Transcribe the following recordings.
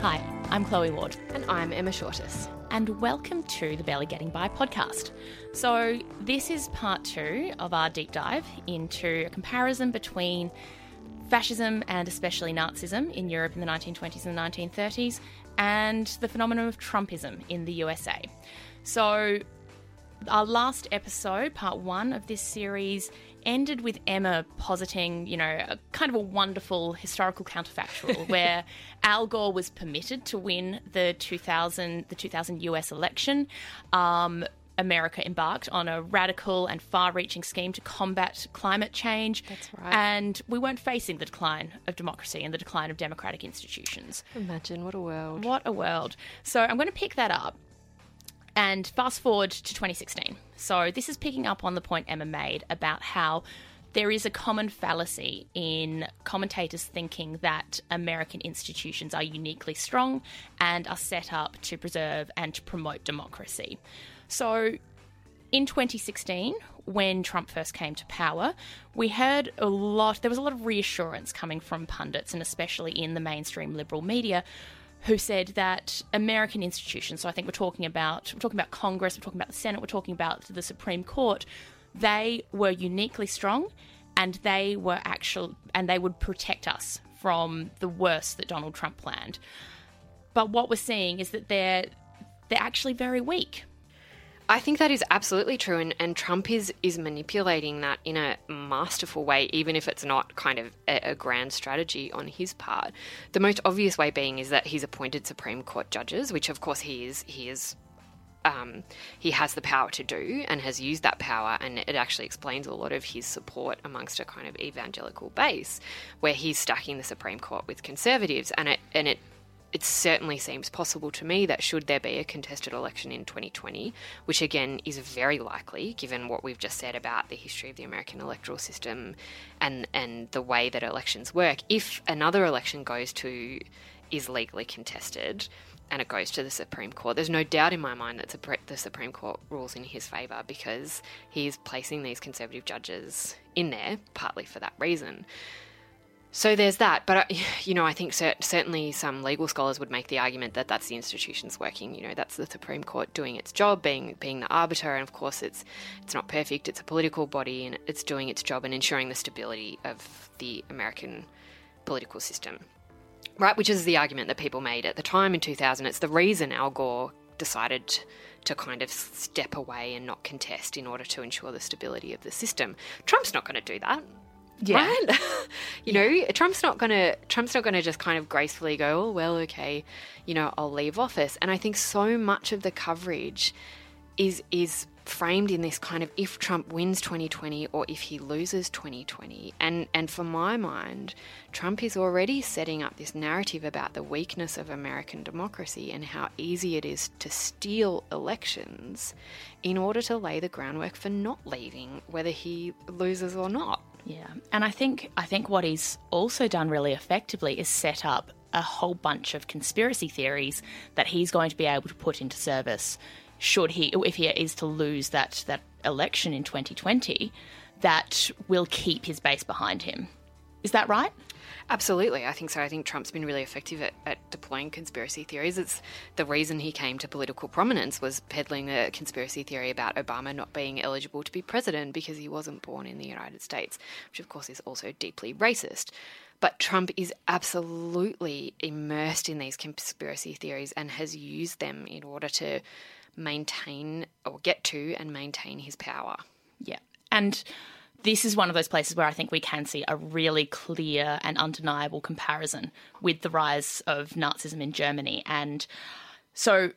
Hi, I'm Chloe Ward. And I'm Emma Shortis. And welcome to the Barely Getting By podcast. So, this is part two of our deep dive into a comparison between fascism and especially Nazism in Europe in the 1920s and 1930s and the phenomenon of Trumpism in the USA. So, our last episode, part one of this series, ended with Emma positing, you know, a kind of a wonderful historical counterfactual where Al Gore was permitted to win the 2000 the 2000 US election. Um, America embarked on a radical and far reaching scheme to combat climate change. That's right. And we weren't facing the decline of democracy and the decline of democratic institutions. Imagine what a world. What a world. So I'm going to pick that up and fast forward to 2016. So this is picking up on the point Emma made about how there is a common fallacy in commentators thinking that American institutions are uniquely strong and are set up to preserve and to promote democracy. So in 2016, when Trump first came to power, we heard a lot, there was a lot of reassurance coming from pundits and especially in the mainstream liberal media who said that American institutions, so I think we're talking about we're talking about Congress, we're talking about the Senate, we're talking about the Supreme Court, they were uniquely strong and they were actual and they would protect us from the worst that Donald Trump planned. But what we're seeing is that they're they're actually very weak. I think that is absolutely true, and, and Trump is is manipulating that in a masterful way, even if it's not kind of a, a, grand strategy on his part. The most obvious way being is that he's appointed Supreme Court judges, which of course he is he is um, he has the power to do and has used that power, and it actually explains a lot of his support amongst a kind of evangelical base, where he's stacking the Supreme Court with conservatives, and it and it it certainly seems possible to me that should there be a contested election in 2020, which again is very likely given what we've just said about the history of the American electoral system and and the way that elections work, if another election goes to is legally contested and it goes to the Supreme Court, there's no doubt in my mind that the Supreme Court rules in his favour because he's placing these conservative judges in there partly for that reason. So there's that, but uh, you know, I think cert- certainly some legal scholars would make the argument that that's the institutions working. You know, that's the Supreme Court doing its job, being being the arbiter, and of course, it's it's not perfect. It's a political body, and it's doing its job and ensuring the stability of the American political system. Right, which is the argument that people made at the time in 2000. It's the reason Al Gore decided to kind of step away and not contest in order to ensure the stability of the system. Trump's not going to do that. Yeah. Right? you know, Trump's not gonna Trump's not gonna just kind of gracefully go, Oh well, okay, you know, I'll leave office. And I think so much of the coverage is is framed in this kind of if Trump wins 2020 or if he loses 2020. And and for my mind, Trump is already setting up this narrative about the weakness of American democracy and how easy it is to steal elections in order to lay the groundwork for not leaving whether he loses or not. Yeah, and I think I think what he's also done really effectively is set up a whole bunch of conspiracy theories that he's going to be able to put into service should he if he is to lose that that election in 2020 that will keep his base behind him. Is that right? Absolutely, I think so. I think Trump's been really effective at, at, deploying conspiracy theories. It's the reason he came to political prominence was peddling a conspiracy theory about Obama not being eligible to be president because he wasn't born in the United States, which of course is also deeply racist. But Trump is absolutely immersed in these conspiracy theories and has used them in order to maintain or get to and maintain his power. Yeah. And this is one of those places where I think we can see a really clear and undeniable comparison with the rise of Nazism in Germany. And so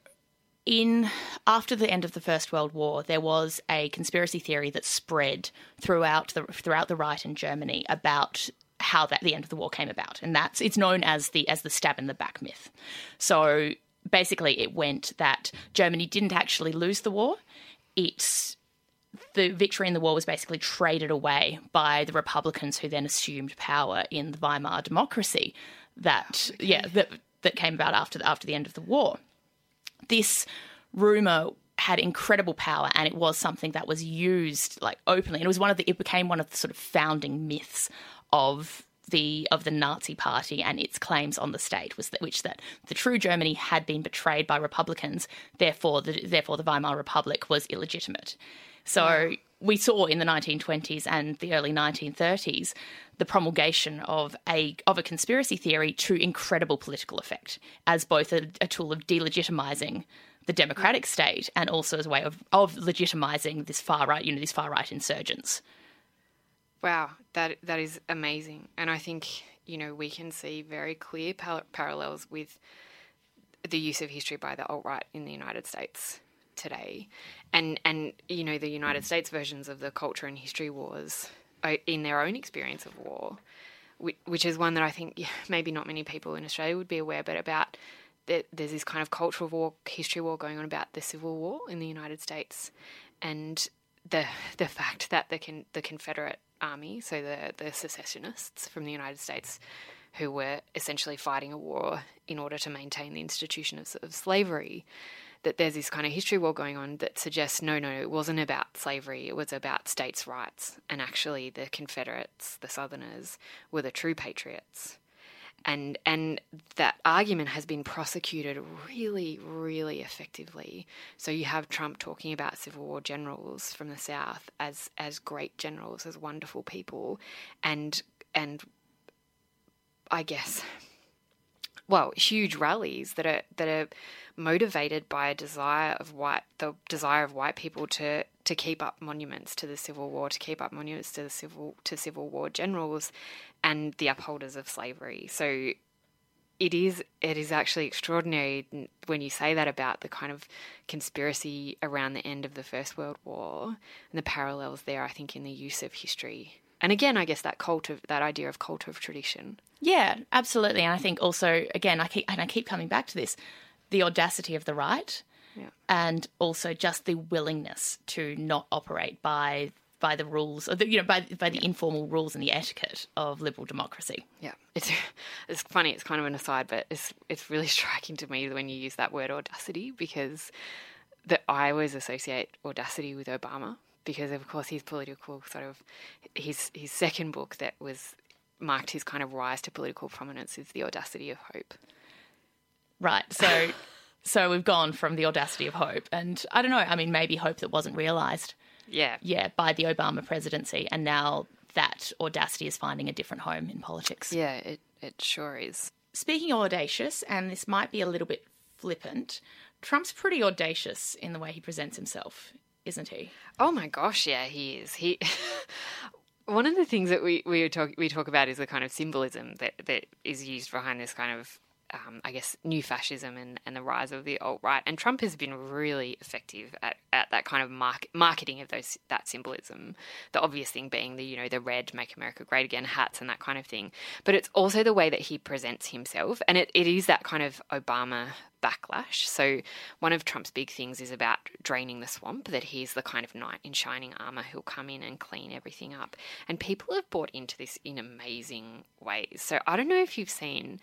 in after the end of the First World War, there was a conspiracy theory that spread throughout the throughout the right in Germany about how that the end of the war came about, and that's it's known as the as the stab in the back myth. So basically, it went that Germany didn't actually lose the war; it's the victory in the war was basically traded away by the Republicans who then assumed power in the Weimar democracy that okay. yeah that that came about after the, after the end of the war. This rumor had incredible power and it was something that was used like openly and it was one of the it became one of the sort of founding myths of the of the Nazi Party and its claims on the state was that which that the true Germany had been betrayed by Republicans, therefore the therefore the Weimar Republic was illegitimate. So we saw in the 1920s and the early 1930s the promulgation of a of a conspiracy theory to incredible political effect as both a, a tool of delegitimizing the democratic mm. state and also as a way of, of legitimizing this far right, you know, these far right insurgents. Wow, that that is amazing, and I think you know we can see very clear par- parallels with the use of history by the alt right in the United States today, and and you know the United States versions of the culture and history wars uh, in their own experience of war, which is one that I think maybe not many people in Australia would be aware, but about that there's this kind of cultural war, history war going on about the Civil War in the United States, and the the fact that the con, the Confederate army, so the, the secessionists from the United States, who were essentially fighting a war in order to maintain the institution of, of slavery, that there's this kind of history war going on that suggests no, no, it wasn't about slavery, it was about states' rights. And actually, the Confederates, the Southerners, were the true patriots and and that argument has been prosecuted really really effectively. So you have Trump talking about civil war generals from the south as as great generals as wonderful people and and i guess well huge rallies that are that are motivated by a desire of white the desire of white people to to keep up monuments to the Civil War, to keep up monuments to the civil to Civil War generals and the upholders of slavery. So it is it is actually extraordinary when you say that about the kind of conspiracy around the end of the First World War and the parallels there. I think in the use of history, and again, I guess that cult of that idea of cult of tradition. Yeah, absolutely, and I think also again, I keep and I keep coming back to this the audacity of the right yeah. and also just the willingness to not operate by by the rules, or the, you know, by by the yeah. informal rules and the etiquette of liberal democracy. Yeah, it's it's funny. It's kind of an aside, but it's it's really striking to me when you use that word audacity because that I always associate audacity with Obama because of course his political sort of his his second book that was marked his kind of rise to political prominence is the audacity of hope. Right. So so we've gone from the audacity of hope and I don't know, I mean maybe hope that wasn't realized. Yeah. Yeah, by the Obama presidency and now that audacity is finding a different home in politics. Yeah, it it sure is. Speaking of audacious, and this might be a little bit flippant, Trump's pretty audacious in the way he presents himself, isn't he? Oh my gosh, yeah, he is. He one of the things that we we talk we talk about is the kind of symbolism that that is used behind this kind of um, I guess, new fascism and, and the rise of the alt right. And Trump has been really effective at, at that kind of mark, marketing of those that symbolism. The obvious thing being the you know the red "Make America Great Again" hats and that kind of thing. But it's also the way that he presents himself, and it, it is that kind of Obama backlash. So one of Trump's big things is about draining the swamp, that he's the kind of knight in shining armor who'll come in and clean everything up. And people have bought into this in amazing ways. So I don't know if you've seen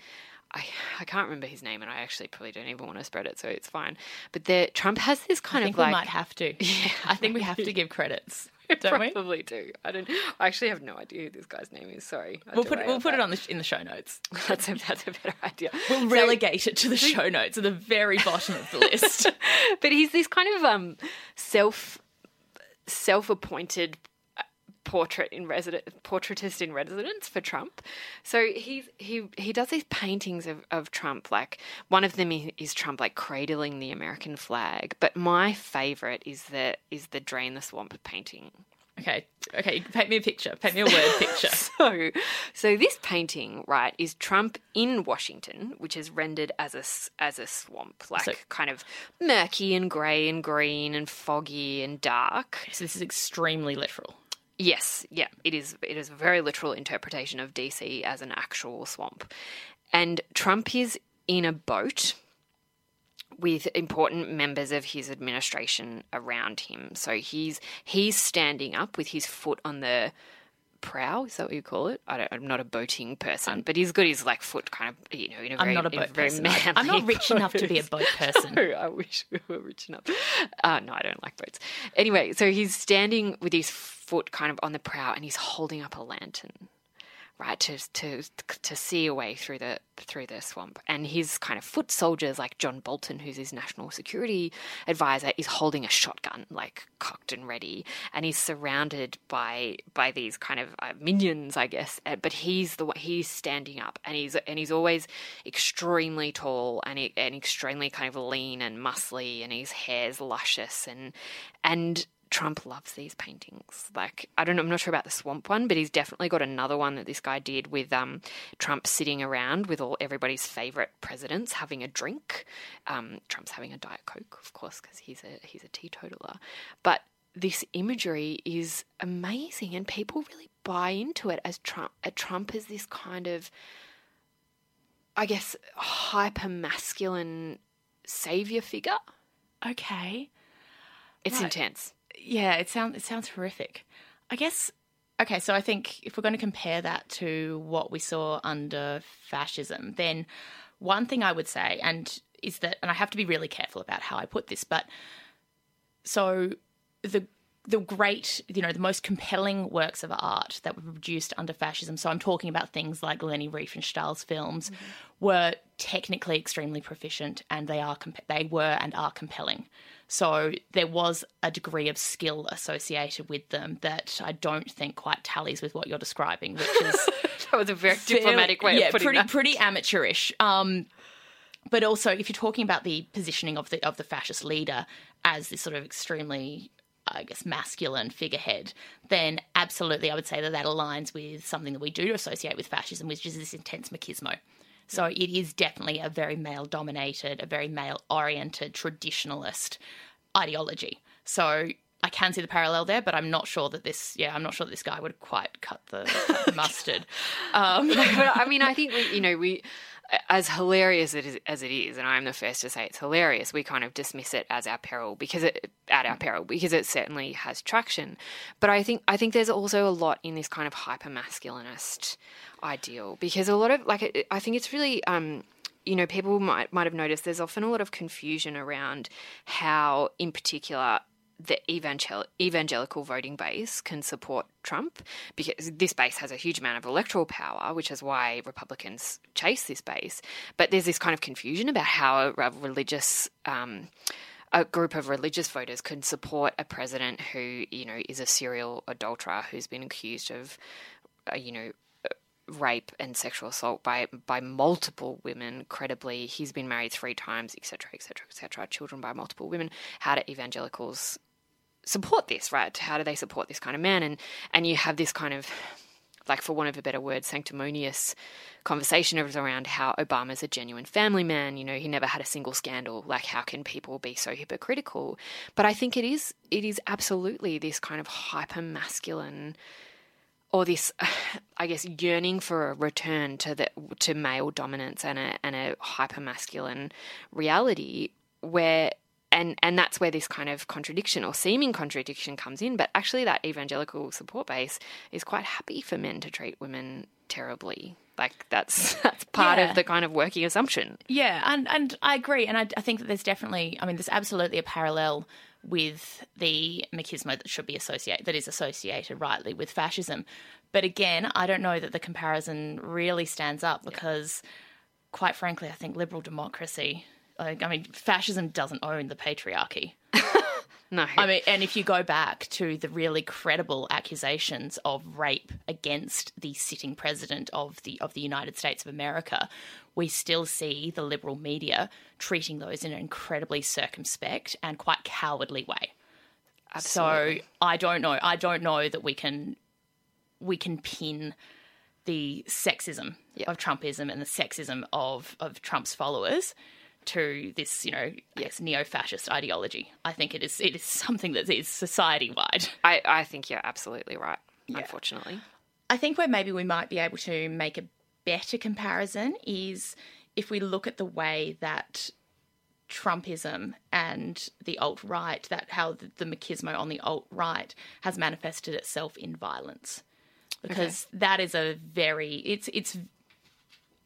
I, I can't remember his name, and I actually probably don't even want to spread it, so it's fine. But there, Trump has this kind I think of like. We might have to. Yeah, I think we have to give credits. Don't we? Probably do. I don't. I actually have no idea who this guy's name is. Sorry. We'll put it, we'll put it on the in the show notes. that's a that's a better idea. We'll so, relegate it to the show notes at the very bottom of the list. but he's this kind of um self self appointed portrait in resident portraitist in residence for Trump. So he's he he does these paintings of, of Trump. Like one of them is Trump like cradling the American flag. But my favorite is the is the drain the swamp painting. Okay, okay, paint me a picture. Paint me a word picture. so, so this painting, right, is Trump in Washington, which is rendered as a as a swamp, like so, kind of murky and grey and green and foggy and dark. So this is extremely literal. Yes, yeah, it is. It is a very literal interpretation of DC as an actual swamp, and Trump is in a boat with important members of his administration around him. So he's he's standing up with his foot on the prow. Is that what you call it? I am not a boating person, but he's got his like foot kind of you know in a very, I'm not a boat person. I'm not rich enough to be a boat person. no, I wish we were rich enough. Uh, no, I don't like boats. Anyway, so he's standing with his foot kind of on the prow and he's holding up a lantern right to to to see a way through the through the swamp. And his kind of foot soldiers like John Bolton who's his national security advisor is holding a shotgun like cocked and ready. And he's surrounded by by these kind of uh, minions I guess. Uh, but he's the he's standing up and he's and he's always extremely tall and and extremely kind of lean and muscly and his hair's luscious and and Trump loves these paintings. Like, I don't know, I'm not sure about the swamp one, but he's definitely got another one that this guy did with um, Trump sitting around with all everybody's favorite presidents having a drink. Um, Trump's having a Diet Coke, of course, because he's a he's a teetotaler. But this imagery is amazing, and people really buy into it as Trump. Uh, Trump is this kind of, I guess, hyper masculine savior figure. Okay. It's Right. intense. Yeah, it sounds it sounds horrific. I guess okay, so I think if we're going to compare that to what we saw under fascism, then one thing I would say and is that and I have to be really careful about how I put this, but so the the great, you know, the most compelling works of art that were produced under fascism. So I'm talking about things like Leni Riefenstahl's films mm-hmm. were technically extremely proficient, and they are comp- they were and are compelling. So there was a degree of skill associated with them that I don't think quite tallies with what you're describing, which is That was a very diplomatic way yeah, of putting pretty that. pretty amateurish. Um, but also, if you're talking about the positioning of the of the fascist leader as this sort of extremely, I guess, masculine figurehead, then absolutely, I would say that that aligns with something that we do associate with fascism, which is this intense machismo. So it is definitely a very male dominated, a very male oriented, traditionalist ideology. So I can see the parallel there, but I'm not sure that this, yeah, I'm not sure that this guy would quite cut the, cut the mustard. Um, but I mean, I think we, you know, we, as hilarious it is, as it is, and I'm the first to say it's hilarious, we kind of dismiss it as our peril because it, at our peril, because it certainly has traction. But I think, I think there's also a lot in this kind of hyper masculinist ideal because a lot of, like, I think it's really, um, you know, people might might have noticed there's often a lot of confusion around how, in particular, the evangel- evangelical voting base can support Trump because this base has a huge amount of electoral power, which is why Republicans chase this base. But there's this kind of confusion about how a religious. Um, a group of religious voters could support a president who, you know, is a serial adulterer who's been accused of, uh, you know, rape and sexual assault by by multiple women credibly he's been married three times etc etc etc children by multiple women how do evangelicals support this right? How do they support this kind of man? And and you have this kind of like for want of a better word sanctimonious conversation around how obama's a genuine family man. You know he never had a single scandal. Like how can people be so hypocritical? But i think it is it is absolutely this kind of hyper masculine or this, I guess, yearning for a return to the to male dominance and a and a hyper masculine reality where and and that's where this kind of contradiction or seeming contradiction comes in. But actually, that evangelical support base is quite happy for men to treat women terribly. Like that's that's part Yeah. of the kind of working assumption. Yeah, and and I agree, and I, I think that there's definitely, I mean, there's absolutely a parallel with the machismo that should be associated, that is associated rightly with fascism. But again, I don't know that the comparison really stands up because, quite frankly, I think liberal democracy, like, I mean, fascism doesn't own the patriarchy. No, I mean, and if you go back to the really credible accusations of rape against the sitting president of the of the United States of America, we still see the liberal media treating those in an incredibly circumspect and quite cowardly way. absolutely. So I don't know. I don't know that we can we can pin the sexism Yeah. of Trumpism and the sexism of of Trump's followers to this, you know, yes, neo-fascist ideology. I think it is it is something that is society wide. I I think you're absolutely right. Unfortunately, I think where maybe we might be able to make a better comparison is if we look at the way that Trumpism and the alt right, that how the, the machismo on the alt right has manifested itself in violence, because that is a very it's it's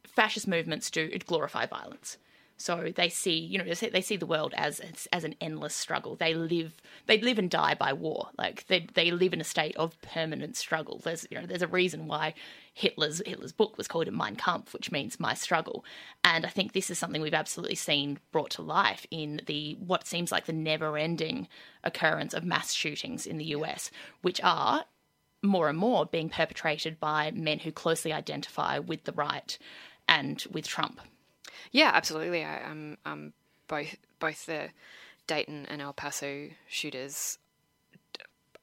fascist movements do it glorify violence. So they see, you know, they see the world as as, an endless struggle. They live, they live and die by war. Like they they live in a state of permanent struggle. There's you know there's a reason why Hitler's Hitler's book was called Mein Kampf, which means my struggle. And I think this is something we've absolutely seen brought to life in the what seems like the never-ending occurrence of mass shootings in the US, which are more and more being perpetrated by men who closely identify with the right and with Trump. Yeah, absolutely. I, am um, um, both both the Dayton and El Paso shooters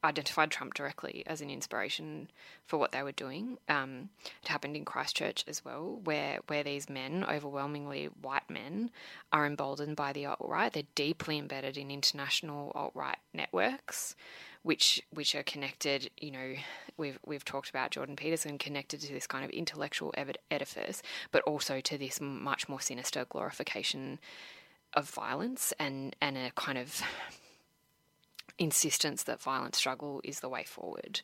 identified Trump directly as an inspiration for what they were doing. Um, it happened in Christchurch as well, where where these men, overwhelmingly white men, are emboldened by the alt right. They're deeply embedded in international alt right networks which which are connected. You know, we've we've talked about Jordan Peterson connected to this kind of intellectual edifice, but also to this much more sinister glorification of violence and and a kind of insistence that violent struggle is the way forward,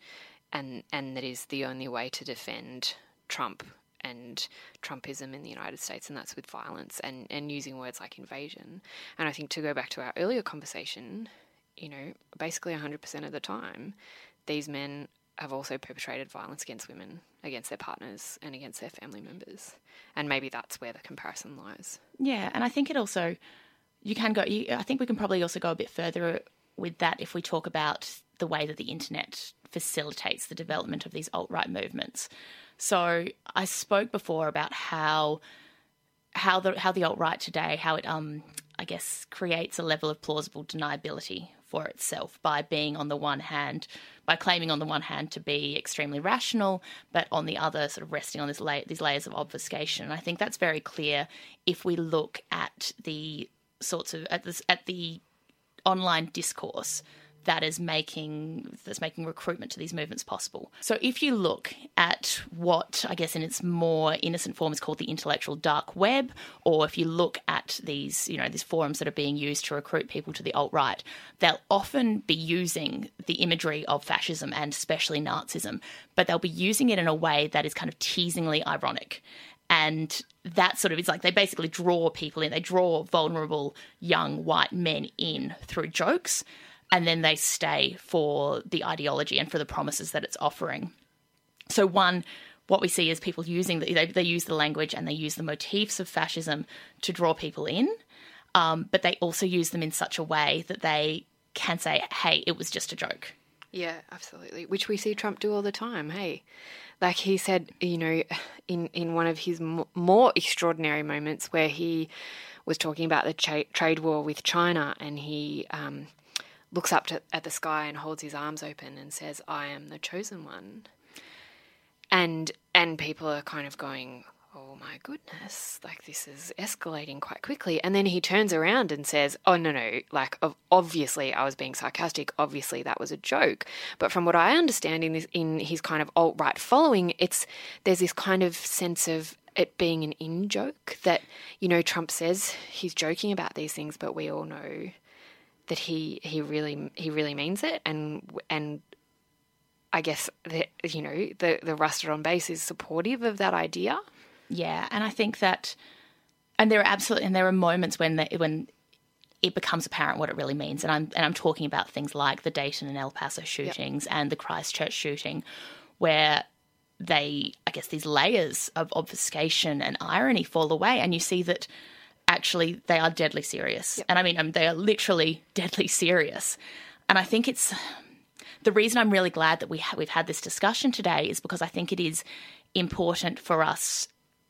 and and that is the only way to defend Trump and Trumpism in the United States, and that's with violence and, and using words like invasion. And I think to go back to our earlier conversation, you know, basically 100% of the time, these men have also perpetrated violence against women, against their partners, and against their family members. And maybe that's where the comparison lies. Yeah, and I think it also, you can go, you, I think we can probably also go a bit further with that if we talk about the way that the internet facilitates the development of these alt right movements. So I spoke before about how how the how the alt right today, how it um I guess creates a level of plausible deniability for itself by being, on the one hand, by claiming on the one hand to be extremely rational, but on the other, sort of resting on la- these layers of obfuscation. And I think that's very clear if we look at the sorts of at, at the online discourse that is making that's making recruitment to these movements possible. So if you look at what I guess in its more innocent form is called the intellectual dark web, or if you look at these you know these forums that are being used to recruit people to the alt right, they'll often be using the imagery of fascism and especially Nazism, but they'll be using it in a way that is kind of teasingly ironic and that sort of is like they basically draw people in they draw vulnerable young white men in through jokes and then they stay for the ideology and for the promises that it's offering. So, one, what we see is people using the, they, they use the language and they use the motifs of fascism to draw people in, um, but they also use them in such a way that they can say, "Hey, it was just a joke." Yeah, absolutely. Which we see Trump do all the time. Hey, like he said, you know, in in one of his more extraordinary moments where he was talking about the trade war with China, and he um, looks up to, at the sky and holds his arms open and says, "I am the chosen one." And and people are kind of going, "Oh my goodness, like this is escalating quite quickly." And then he turns around and says, "Oh no, no, like obviously I was being sarcastic. Obviously that was a joke." But from what I understand in this in his kind of alt right following, it's there's this kind of sense of it being an in joke that you know Trump says he's joking about these things, but we all know that he he really he really means it, and and I guess that you know the the rusted on base is supportive of that idea. Yeah, and I think that, and there are absolutely and there are moments when the, when it becomes apparent what it really means, and I'm and I'm talking about things like the Dayton and El Paso shootings yep. and the Christchurch shooting, where they I guess these layers of obfuscation and irony fall away, and you see that actually they are deadly serious. Yep. And I mean, um, they are literally deadly serious. And I think it's the reason I'm really glad that we ha- we've had this discussion today is because I think it is important for us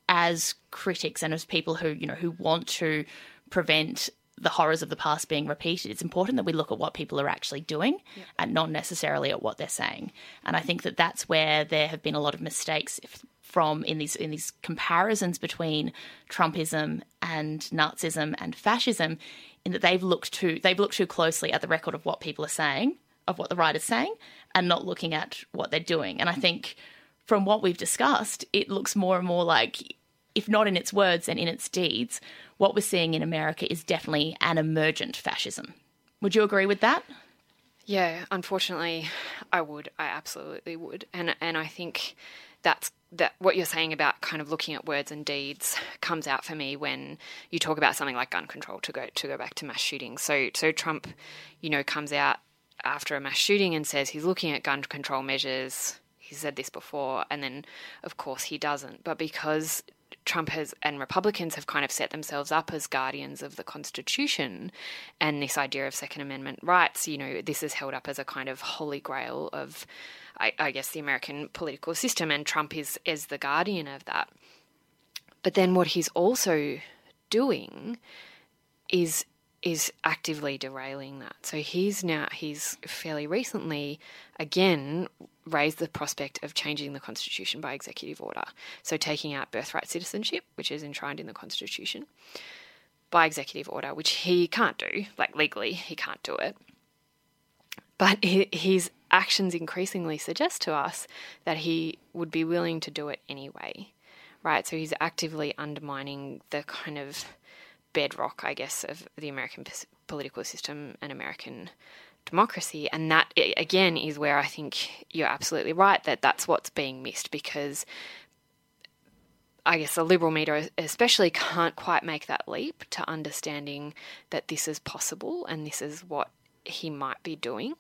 as critics and as people who you know who want to prevent the horrors of the past being repeated. It's important that we look at what people are actually doing yep. and not necessarily at what they're saying. And I think that that's where there have been a lot of mistakes if, from in these in these comparisons between Trumpism and Nazism and fascism, in that they've looked too they've looked too closely at the record of what people are saying, of what the right is saying, and not looking at what they're doing. And I think from what we've discussed, it looks more and more like, if not in its words and in its deeds, what we're seeing in America is definitely an emergent fascism. Would you agree with that? Yeah, unfortunately, I would. I absolutely would. And and I think that's that what you're saying about kind of looking at words and deeds comes out for me when you talk about something like gun control to go to go back to mass shootings. So so Trump, you know, comes out after a mass shooting and says he's looking at gun control measures. He said this before, and then of course he doesn't. But because Trump has and Republicans have kind of set themselves up as guardians of the Constitution and this idea of Second Amendment rights, you know, this is held up as a kind of holy grail of I, I guess, the American political system, and Trump is is the guardian of that. But then what he's also doing is is actively derailing that. So he's now he's fairly recently again raised the prospect of changing the constitution by executive order. So taking out birthright citizenship, which is enshrined in the constitution, by executive order, which he can't do, like legally, he can't do it. But his actions increasingly suggest to us that he would be willing to do it anyway, right? So he's actively undermining the kind of bedrock, I guess, of the American political system and American democracy. And that, again, is where I think you're absolutely right that that's what's being missed because I guess the liberal media especially can't quite make that leap to understanding that this is possible and this is what he might be doing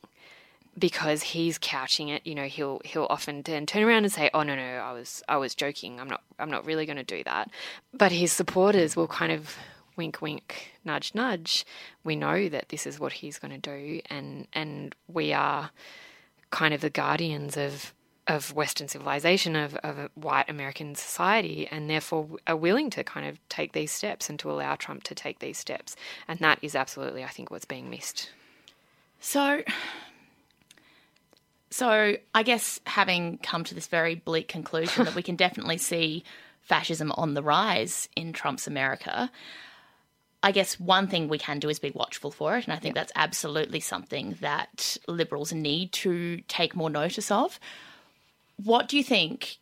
because he's couching it, you know, he'll he'll often then turn around and say, "Oh no, no, I was I was joking. I'm not I'm not really going to do that." But his supporters will kind of wink, wink, nudge, nudge. We know that this is what he's going to do, and and we are kind of the guardians of of Western civilization, of, of white American society, and therefore are willing to kind of take these steps and to allow Trump to take these steps. And that is absolutely, I think, what's being missed. So, so I guess having come to this very bleak conclusion that we can definitely see fascism on the rise in Trump's America, I guess one thing we can do is be watchful for it. And I think yep. that's absolutely something that liberals need to take more notice of. What do you think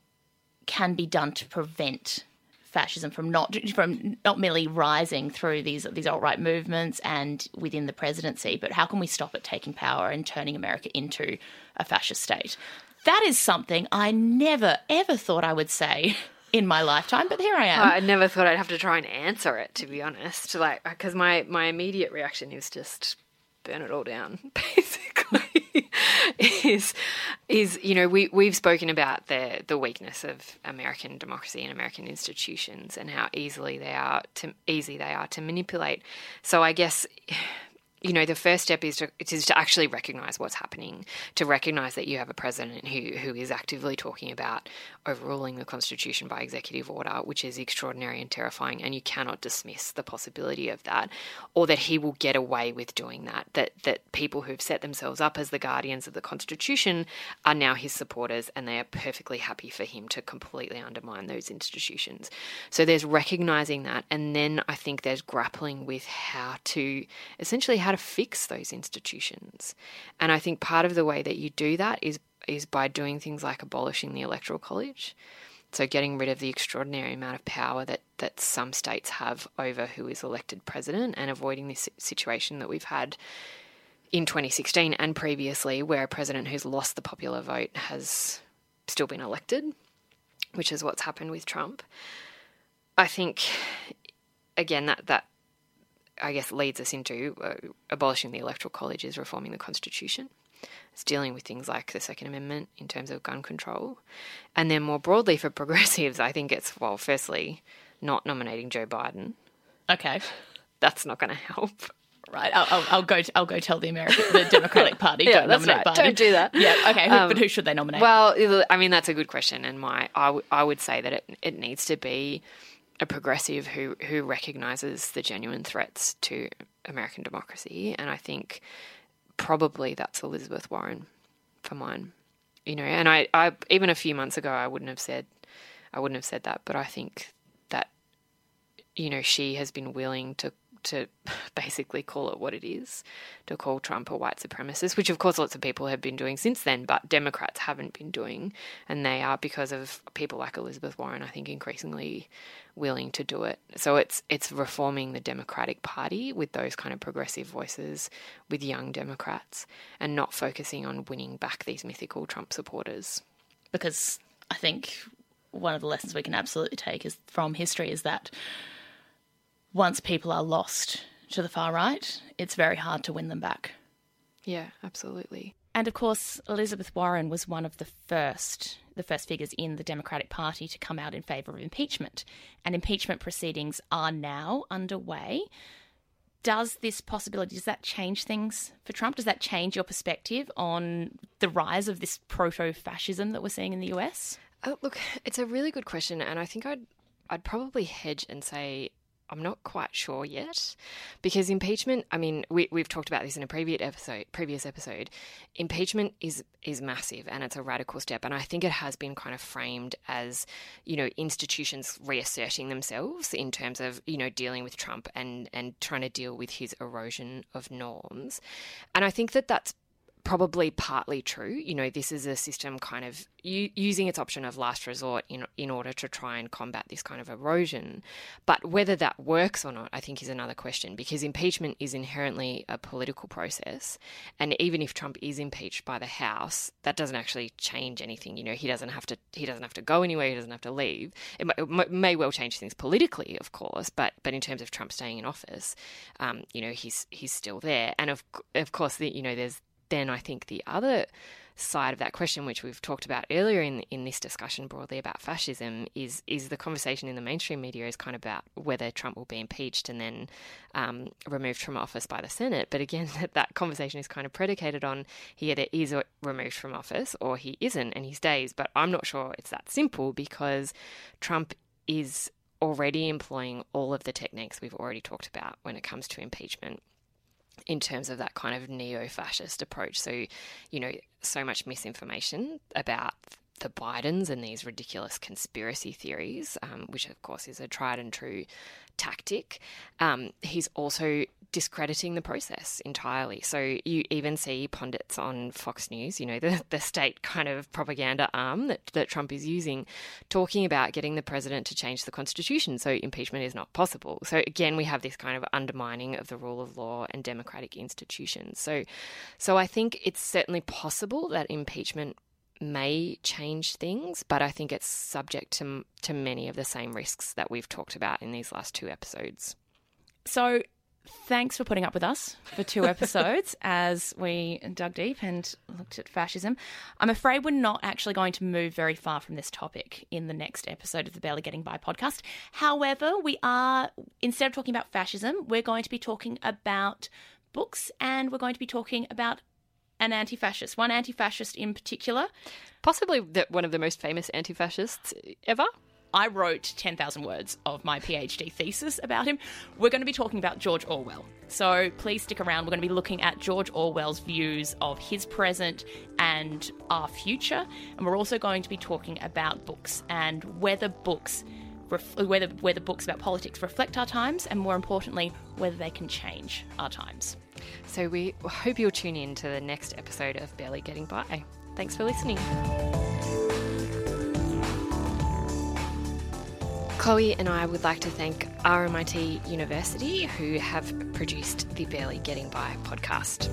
can be done to prevent fascism from not from not merely rising through these these alt right movements and within the presidency, but how can we stop it taking power and turning America into a fascist state? That is something I never ever thought I would say in my lifetime, but here I am. I never thought I'd have to try and answer it, to be honest. Like, because my my immediate reaction is just burn it all down, basically. is is you know we we've spoken about the the weakness of American democracy and American institutions and how easily they are to easy they are to manipulate. So I guess you know, the first step is to is to actually recognize what's happening, to recognize that you have a president who who is actively talking about overruling the constitution by executive order, which is extraordinary and terrifying, and you cannot dismiss the possibility of that, or that he will get away with doing that. That that people who've set themselves up as the guardians of the constitution are now his supporters, and they are perfectly happy for him to completely undermine those institutions. So there's recognizing that, and then I think there's grappling with how to essentially how to fix those institutions. And I think part of the way that you do that is is by doing things like abolishing the electoral college. So getting rid of the extraordinary amount of power that, that some states have over who is elected president and avoiding this situation that we've had in 2016 and previously where a president who's lost the popular vote has still been elected, which is what's happened with Trump. I think again that that I guess, leads us into uh, abolishing the Electoral College is reforming the Constitution. It's dealing with things like the Second Amendment in terms of gun control. And then more broadly for progressives, I think it's, well, firstly, not nominating Joe Biden. Okay. That's not going to help. Right, I'll, I'll, I'll, go. I'll go tell the American, the Democratic Party. yeah, don't that's nominate right. Biden. Don't do that. Yeah, okay. Who, um, but who should they nominate? Well, I mean, that's a good question, and my I, w- I would say that it it needs to be a progressive who who recognizes the genuine threats to American democracy, and I think probably that's Elizabeth Warren for mine. You know, and I, I even a few months ago I wouldn't have said I wouldn't have said that, but I think that you know she has been willing to to basically call it what it is, to call Trump a white supremacist, which of course lots of people have been doing since then, but Democrats haven't been doing. And they are, because of people like Elizabeth Warren, I think increasingly willing to do it. So it's it's reforming the Democratic Party with those kind of progressive voices with young Democrats and not focusing on winning back these mythical Trump supporters. Because I think one of the lessons we can absolutely take is from history is that once people are lost to the far right, it's very hard to win them back. Yeah, absolutely. And of course, Elizabeth Warren was one of the first the first figures in the Democratic Party to come out in favour of impeachment. And impeachment proceedings are now underway. Does this possibility does that change things for Trump? Does that change your perspective on the rise of this proto-fascism that we're seeing in the US? Oh, uh, look, it's a really good question, and I think I'd I'd probably hedge and say I'm not quite sure yet because impeachment. I mean, we, we've talked about this in a previous episode. Previous episode, impeachment is is massive and it's a radical step, and I think it has been kind of framed as you know institutions reasserting themselves in terms of you know dealing with Trump and and trying to deal with his erosion of norms, and I think that that's probably partly true. You know, this is a system kind of u- using its option of last resort in in order to try and combat this kind of erosion. But whether that works or not, I think is another question because impeachment is inherently a political process, and even if Trump is impeached by the House, that doesn't actually change anything. You know, he doesn't have to he doesn't have to go anywhere. He doesn't have to leave. It may, it may well change things politically, of course, but but in terms of Trump staying in office, um, you know, he's he's still there, and of of course, the, you know, there's then I think the other side of that question, which we've talked about earlier in in this discussion broadly about fascism, is is the conversation in the mainstream media is kind of about whether Trump will be impeached and then um, removed from office by the Senate. But again, that, that conversation is kind of predicated on he either is removed from office or he isn't, and he stays. But I'm not sure it's that simple because Trump is already employing all of the techniques we've already talked about when it comes to impeachment in terms of that kind of neo fascist approach. So, you know, so much misinformation about the Bidens and these ridiculous conspiracy theories, um, which of course is a tried and true tactic. Um, he's also discrediting the process entirely. So you even see pundits on Fox News, you know, the, the state kind of propaganda arm that, that Trump is using, talking about getting the president to change the constitution so impeachment is not possible. So again, we have this kind of undermining of the rule of law and democratic institutions. So so I think it's certainly possible that impeachment may change things, but I think it's subject to to many of the same risks that we've talked about in these last two episodes. So thanks for putting up with us for two episodes as we dug deep and looked at fascism. I'm afraid we're not actually going to move very far from this topic in the next episode of the Barely Getting By podcast. However, we are, instead of talking about fascism, we're going to be talking about books and we're going to be talking about an anti fascist, one anti fascist in particular. Possibly the, one of the most famous anti fascists ever. I wrote 10,000 words of my PhD thesis about him. We're going to be talking about George Orwell. So please stick around. We're going to be looking at George Orwell's views of his present and our future. And we're also going to be talking about books and whether books whether whether books about politics reflect our times and more importantly whether they can change our times. So we hope you'll tune in to the next episode of Barely Getting By. Thanks for listening. Chloe and I would like to thank RMIT University, who have produced the Barely Getting By podcast.